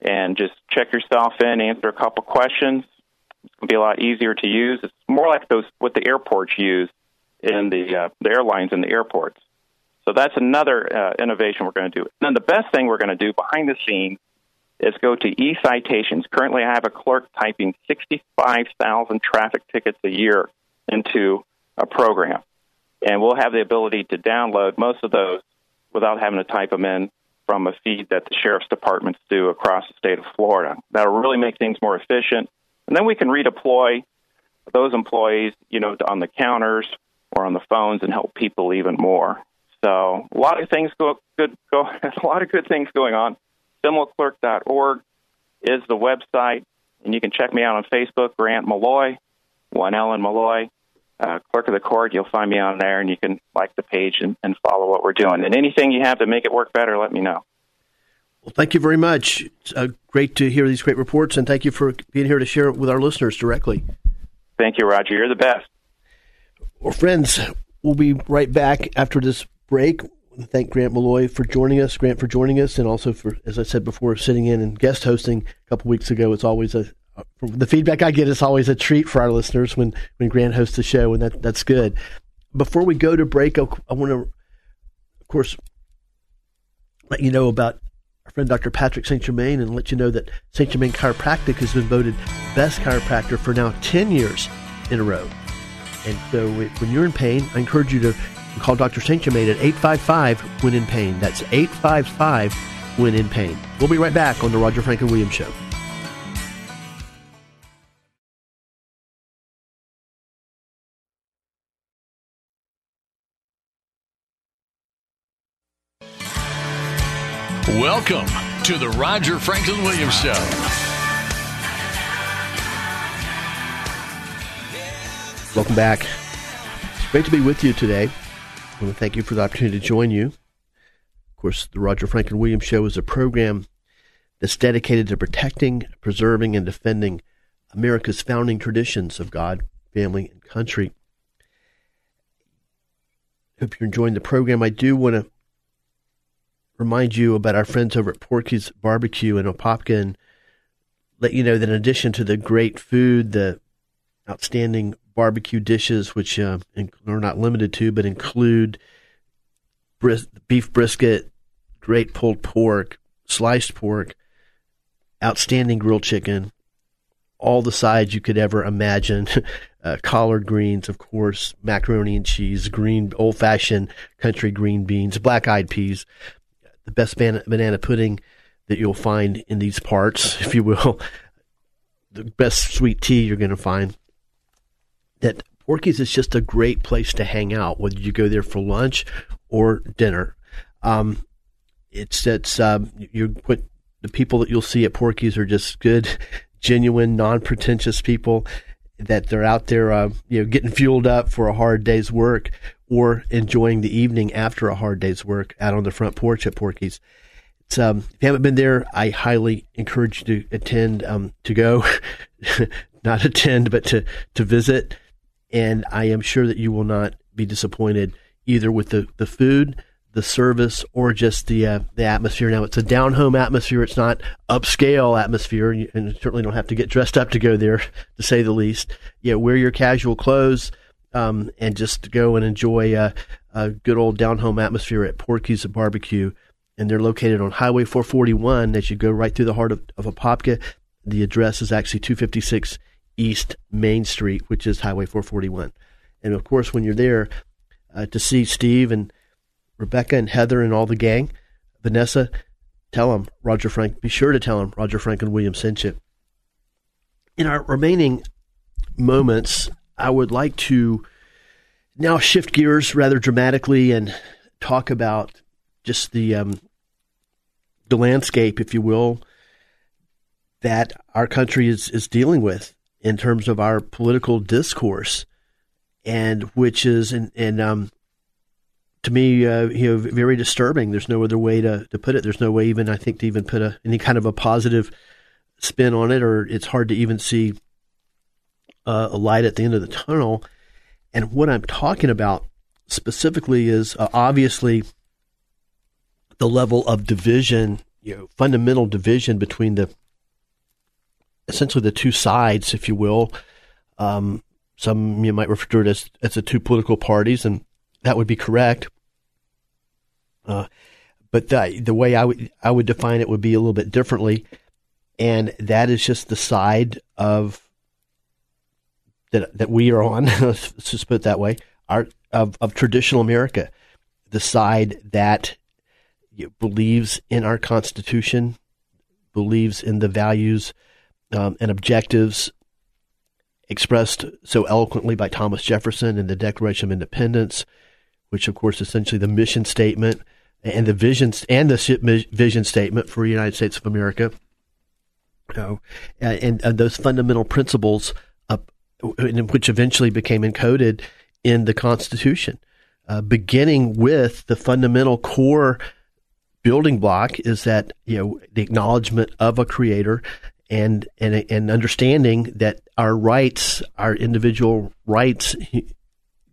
and just check yourself in, answer a couple questions. It's going to be a lot easier to use. It's more like those what the airports use in the uh, the airlines and the airports. So that's another uh, innovation we're going to do. And then the best thing we're going to do behind the scenes is go to e-citations. Currently, I have a clerk typing 65,000 traffic tickets a year into a program. And we'll have the ability to download most of those without having to type them in from a feed that the sheriff's departments do across the state of Florida. That'll really make things more efficient. And then we can redeploy those employees, you know, on the counters or on the phones and help people even more. So a lot of things go good. Go *laughs* a lot of good things going on. SeminoleClerk.org. is the website, and you can check me out on Facebook, Grant Maloy, one Ellen Maloy. Uh, clerk of the court, you'll find me on there, and you can like the page and, and follow what we're doing. And anything you have to make it work better, let me know. Well, thank you very much. It's uh, great to hear these great reports, and thank you for being here to share it with our listeners directly. Thank you, Roger. You're the best. Well, friends, we'll be right back after this break. Thank Grant Maloy for joining us. Grant for joining us, and also for, as I said before, sitting in and guest hosting a couple weeks ago. It's always a the feedback I get is always a treat for our listeners when when Grant hosts the show, and that that's good. Before we go to break, I want to, of course, let you know about our friend Dr. Patrick St. Germain and let you know that St. Germain Chiropractic has been voted best chiropractor for now 10 years in a row. And so when you're in pain, I encourage you to call Dr. St. Germain at 855 when in pain. That's 855 when in pain. We'll be right back on the Roger Franklin Williams Show. Welcome to the Roger Franklin Williams Show. Welcome back. It's great to be with you today. I want to thank you for the opportunity to join you. Of course, the Roger Franklin Williams Show is a program that's dedicated to protecting, preserving, and defending America's founding traditions of God, family, and country. Hope you're enjoying the program. I do want to remind you about our friends over at Porky's Barbecue in Apopka and let you know that in addition to the great food, the outstanding barbecue dishes, which uh, are not limited to, but include bris- beef brisket, great pulled pork, sliced pork, outstanding grilled chicken, all the sides you could ever imagine. *laughs* uh, collard greens, of course, macaroni and cheese, green old fashioned country green beans, black eyed peas, the best banana, banana pudding that you'll find in these parts, *laughs* if you will. The best sweet tea you're going to find. That Porky's is just a great place to hang out, whether you go there for lunch or dinner. Um, it's it's um, you put the people that you'll see at Porky's are just good, *laughs* genuine, non-pretentious people that they're out there, uh, you know, getting fueled up for a hard day's work or enjoying the evening after a hard day's work out on the front porch at Porky's. It's, um, if you haven't been there, I highly encourage you to attend, um, to go, *laughs* not attend, but to, to visit. And I am sure that you will not be disappointed either with the, the food, the service, or just the uh, the atmosphere. Now it's a down home atmosphere. It's not upscale atmosphere, and you, and you certainly don't have to get dressed up to go there, *laughs* to say the least. Yeah, wear your casual clothes um, and just go and enjoy a, a, good old down home atmosphere at Porky's Barbecue. And they're located on Highway 441 as you go right through the heart of, of Apopka. The address is actually 256 East Main Street, which is Highway 441. And of course, when you're there uh, to see Steve and Rebecca and Heather and all the gang, Vanessa, tell them Roger Frank. Be sure to tell them Roger Franklin Williams sent you. In our remaining moments, I would like to now shift gears rather dramatically and talk about just the um, the landscape, if you will, that our country is is dealing with in terms of our political discourse, and which is and and um, to me, uh, you know, very disturbing. There's no other way to, to put it. There's no way even I think to even put a, any kind of a positive spin on it, or it's hard to even see uh, a light at the end of the tunnel. And what I'm talking about specifically is uh, obviously the level of division, you know, fundamental division between the essentially the two sides, if you will. Um, some you might refer to it as, as the two political parties, and that would be correct. Uh, but the, the way I would I would define it would be a little bit differently, and that is just the side of that that we are on. *laughs* let's just put it that way. Our of of traditional America, the side that believes in our Constitution, believes in the values um, and objectives expressed so eloquently by Thomas Jefferson in the Declaration of Independence, which of course essentially the mission statement and the vision and the vision statement for the United States of America. You know, and, and those fundamental principles, which eventually became encoded in the Constitution, uh, beginning with the fundamental core building block is that you know the acknowledgement of a creator and and and understanding that our rights, our individual rights,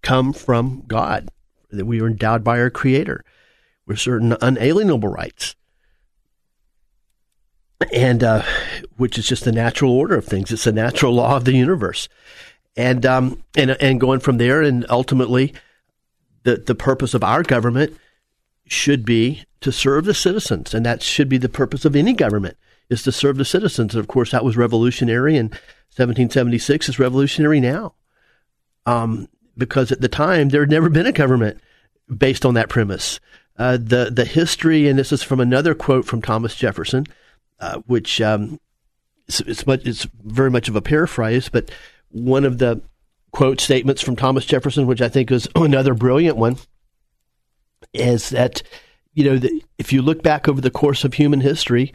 come from God. That we are endowed by our Creator with certain unalienable rights, and uh, which is just the natural order of things. It's the natural law of the universe, and um, and and going from there, and ultimately, the the purpose of our government should be to serve the citizens, and that should be the purpose of any government is to serve the citizens. And of course, that was revolutionary in 1776. It's revolutionary now, um, because at the time there had never been a government based on that premise. Uh, the the history, and this is from another quote from Thomas Jefferson, uh, which um, it's, it's, much, it's very much of a paraphrase, but one of the quote statements from Thomas Jefferson, which I think is *clears throat* another brilliant one, is that you know the, if you look back over the course of human history,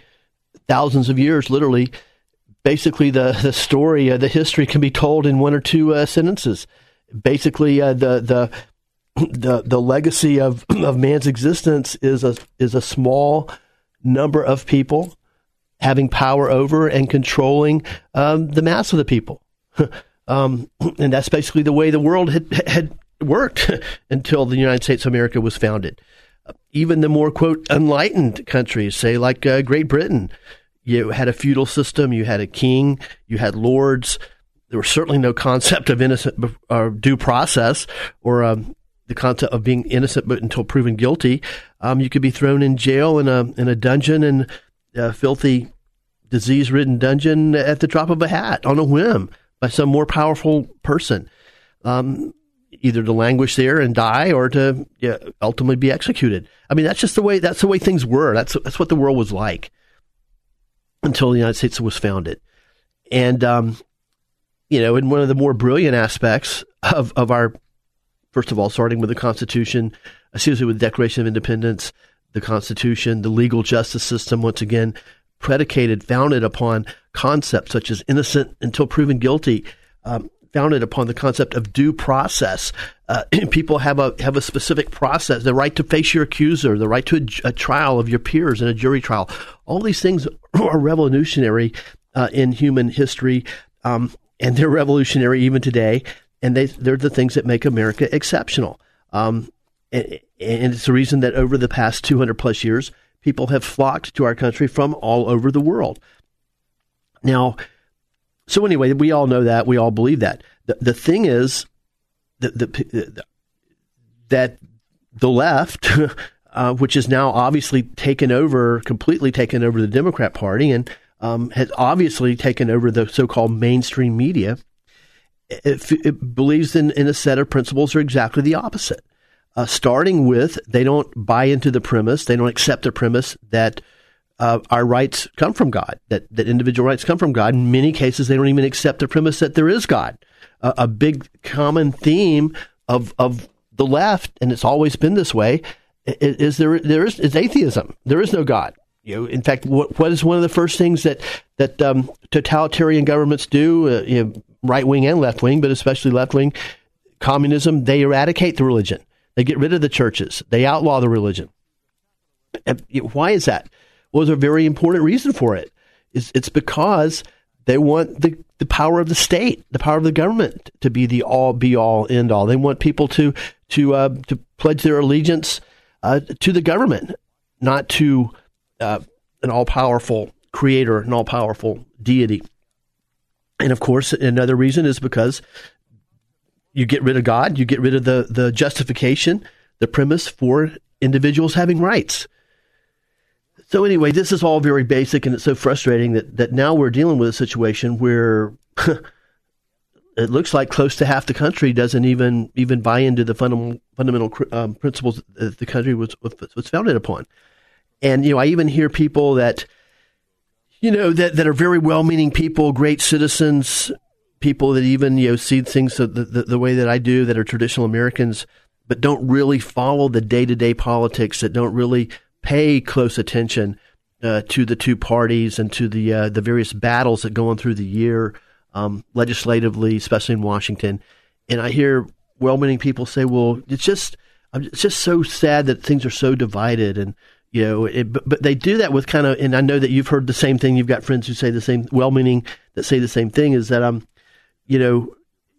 thousands of years, literally, basically the the story, uh, the history can be told in one or two uh, sentences. Basically, uh, the the the the legacy of *clears throat* of man's existence is a is a small number of people having power over and controlling um, the mass of the people. *laughs* um, *clears throat* and that's basically the way the world had, had worked *laughs* until the United States of America was founded. Even the more, quote, enlightened countries, say like uh, Great Britain, you had a feudal system, you had a king, you had lords. There was certainly no concept of innocent or due process or um, the concept of being innocent but until proven guilty. Um, you could be thrown in jail in a in a dungeon in a filthy, disease ridden dungeon at the drop of a hat on a whim by some more powerful person, um, either to languish there and die or to yeah, ultimately be executed. I mean, that's just the way that's the way things were. That's that's what the world was like until the United States was founded, and um, you know, in one of the more brilliant aspects of of our first of all, starting with the Constitution, seriously with the Declaration of Independence, the Constitution, the legal justice system, once again, predicated, founded upon concepts such as innocent until proven guilty, um, founded upon the concept of due process. Uh, *clears throat* people have a have a specific process, the right to face your accuser, the right to a, a trial of your peers in a jury trial. All these things *clears throat* are revolutionary uh, in human history, um, and they're revolutionary even today. And they they're the things that make America exceptional. Um, and, and it's the reason that over the past 200 plus years, people have flocked to our country from all over the world. Now, so anyway, we all know that. We all believe that. The, the thing is the, the, the, that the left, *laughs* uh, which is now obviously taken over, completely taken over the Democrat Party and um, has obviously taken over the so called mainstream media, it, it believes in, in a set of principles that are exactly the opposite. Uh, starting with, they don't buy into the premise, they don't accept the premise that uh, our rights come from God, that, that individual rights come from God. In many cases, they don't even accept the premise that there is God. Uh, a big common theme of, of the left, and it's always been this way, is, is there there is, is atheism. There is no God. You know, in fact, what, what is one of the first things that that um, totalitarian governments do, uh, you know, right wing and left wing, but especially left wing, communism? They eradicate the religion. They get rid of the churches. They outlaw the religion. And why is that? There's a very important reason for it. It's, it's because they want the, the power of the state, the power of the government to be the all be all end all. They want people to to uh, to pledge their allegiance uh, to the government, not to uh, an all powerful creator, an all powerful deity. And of course, another reason is because you get rid of God, you get rid of the, the justification, the premise for individuals having rights. So anyway, this is all very basic, and it's so frustrating that, that now we're dealing with a situation where *laughs* it looks like close to half the country doesn't even even buy into the fundamental fundamental um, principles that the country was was founded upon. And you know, I even hear people that you know that that are very well-meaning people, great citizens, people that even you know see things the, the, the way that I do that are traditional Americans, but don't really follow the day-to-day politics, that don't really pay close attention uh, to the two parties and to the uh, the various battles that go on through the year um, legislatively, especially in Washington. And I hear well-meaning people say, "Well, it's just it's just so sad that things are so divided." And you know, it, but, but they do that with kind of. And I know that you've heard the same thing. You've got friends who say the same, well-meaning that say the same thing. Is that um, you know,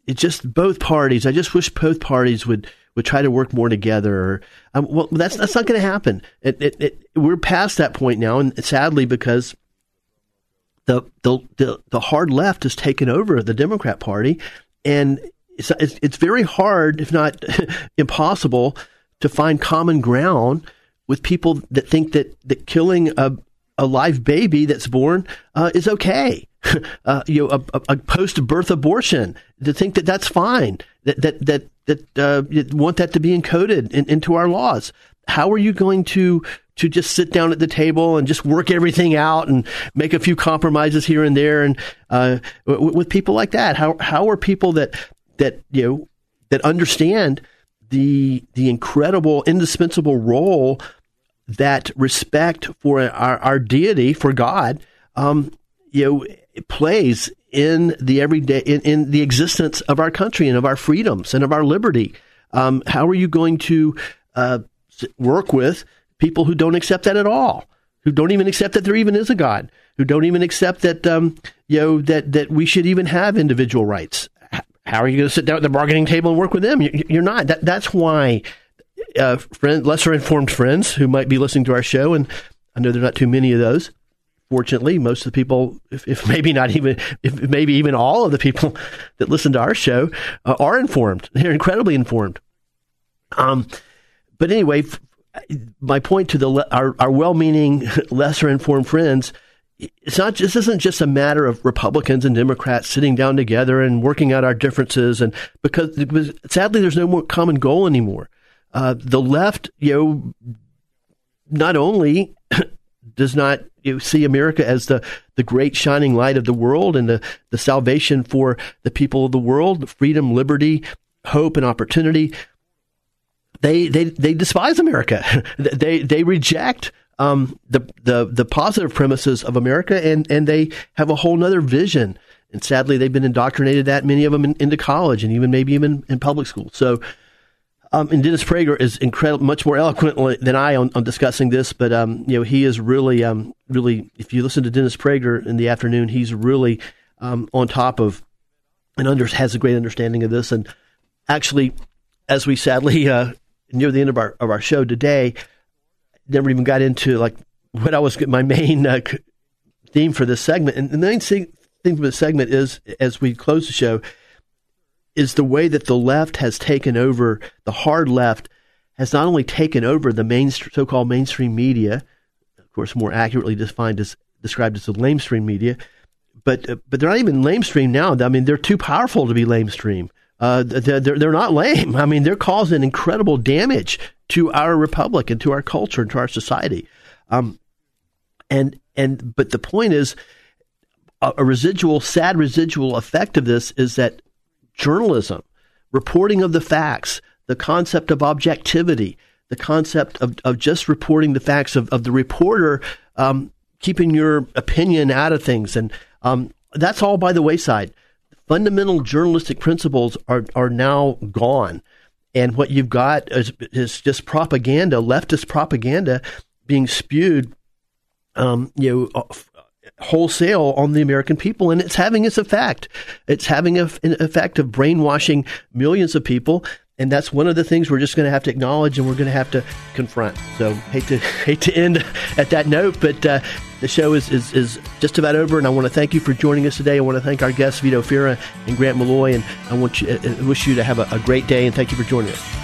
it's just both parties. I just wish both parties would would try to work more together. Um, well, that's that's not going to happen. It, it, it, we're past that point now, and sadly, because the, the the the hard left has taken over the Democrat Party, and it's it's, it's very hard, if not *laughs* impossible, to find common ground with people that think that that killing a a live baby that's born uh, is okay. *laughs* uh, you know, a, a post-birth abortion to think that that's fine. That that that that uh, want that to be encoded in, into our laws. How are you going to to just sit down at the table and just work everything out and make a few compromises here and there and uh, w- with people like that? How how are people that that you know that understand the the incredible indispensable role that respect for our, our deity for God um, you know plays in the everyday in, in, the existence of our country and of our freedoms and of our liberty. Um, how are you going to uh, work with people who don't accept that at all, who don't even accept that there even is a God, who don't even accept that um, you know that that we should even have individual rights? How are you going to sit down at the bargaining table and work with them? You're not. That, that's why uh, friend, lesser informed friends who might be listening to our show, and I know there are not too many of those fortunately, most of the people, if, if, maybe not even, if maybe even all of the people *laughs* that listen to our show, uh, are informed. They're incredibly informed. Um, but anyway, f- my point to the our, our well-meaning, *laughs* lesser informed friends, it's not. This isn't just a matter of Republicans and Democrats sitting down together and working out our differences, and because, because sadly, there's no more common goal anymore. Uh, the left, you know, not only *clears throat* does not you see America as the, the great shining light of the world and the, the salvation for the people of the world, freedom, liberty, hope, and opportunity. They, they, they despise America. *laughs* they, they reject um, the, the, the positive premises of America and, and they have a whole other vision. And sadly, they've been indoctrinated that many of them in, into college and even maybe even in public school. So, um, and Dennis Prager is incredible, much more eloquent than I on, on discussing this. But um, you know, he is really, um, really. If you listen to Dennis Prager in the afternoon, he's really um, on top of and under, has a great understanding of this. And actually, as we sadly uh, near the end of our of our show today, never even got into like what I was my main uh, theme for this segment. And the main thing for the segment is as we close the show is the way that the left has taken over, the hard left has not only taken over the main, so-called mainstream media, of course, more accurately defined as described as the lamestream media, but uh, but they're not even lamestream now. I mean, they're too powerful to be lamestream. Uh, they're, they're not lame. I mean, they're causing incredible damage to our republic and to our culture and to our society. Um, and and but the point is, a, a residual, sad residual effect of this is that journalism, reporting of the facts, the concept of objectivity, the concept of, of just reporting the facts of, of the reporter um, keeping your opinion out of things. And um, that's all by the wayside. Fundamental journalistic principles are, are now gone. And what you've got is, is just propaganda, leftist propaganda being spewed, um, you know, wholesale on the American people, and it's having its effect. It's having a, an effect of brainwashing millions of people, and that's one of the things we're just going to have to acknowledge and we're going to have to confront. So hate to *laughs* hate to end at that note, but uh, the show is, is is just about over, and I want to thank you for joining us today. I want to thank our guests Vito Fira and Grant Maloy, and I want you I uh, wish you to have a, a great day, and thank you for joining us.